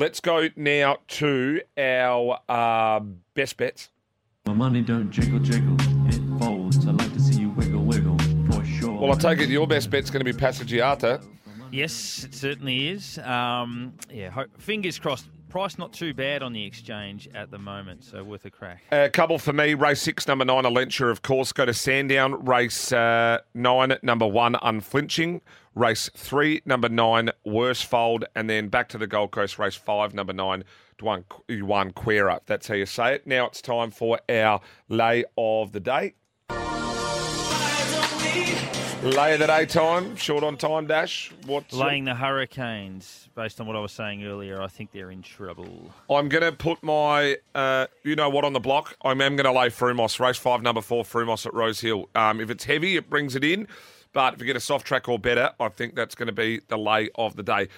Let's go now to our uh, best bets. My money don't jiggle jiggle, it folds. I like to see you wiggle wiggle for sure. Well, I take it your best bet's going to be Passagiata. Yes, it certainly is. Um, yeah, ho- fingers crossed. Price not too bad on the exchange at the moment, so worth a crack. A couple for me. Race six, number nine, Alentia, of course. Go to Sandown. Race uh, nine, number one, Unflinching. Race three, number nine, Worst Fold. And then back to the Gold Coast. Race five, number nine, Duan Quera. That's how you say it. Now it's time for our lay of the day. Lay of the day time. Short on time, Dash. What's Laying the Hurricanes, based on what I was saying earlier, I think they're in trouble. I'm going to put my, uh, you know what, on the block. I am going to lay Frumos, race five, number four, Frumos at Rose Hill. Um, if it's heavy, it brings it in. But if you get a soft track or better, I think that's going to be the lay of the day.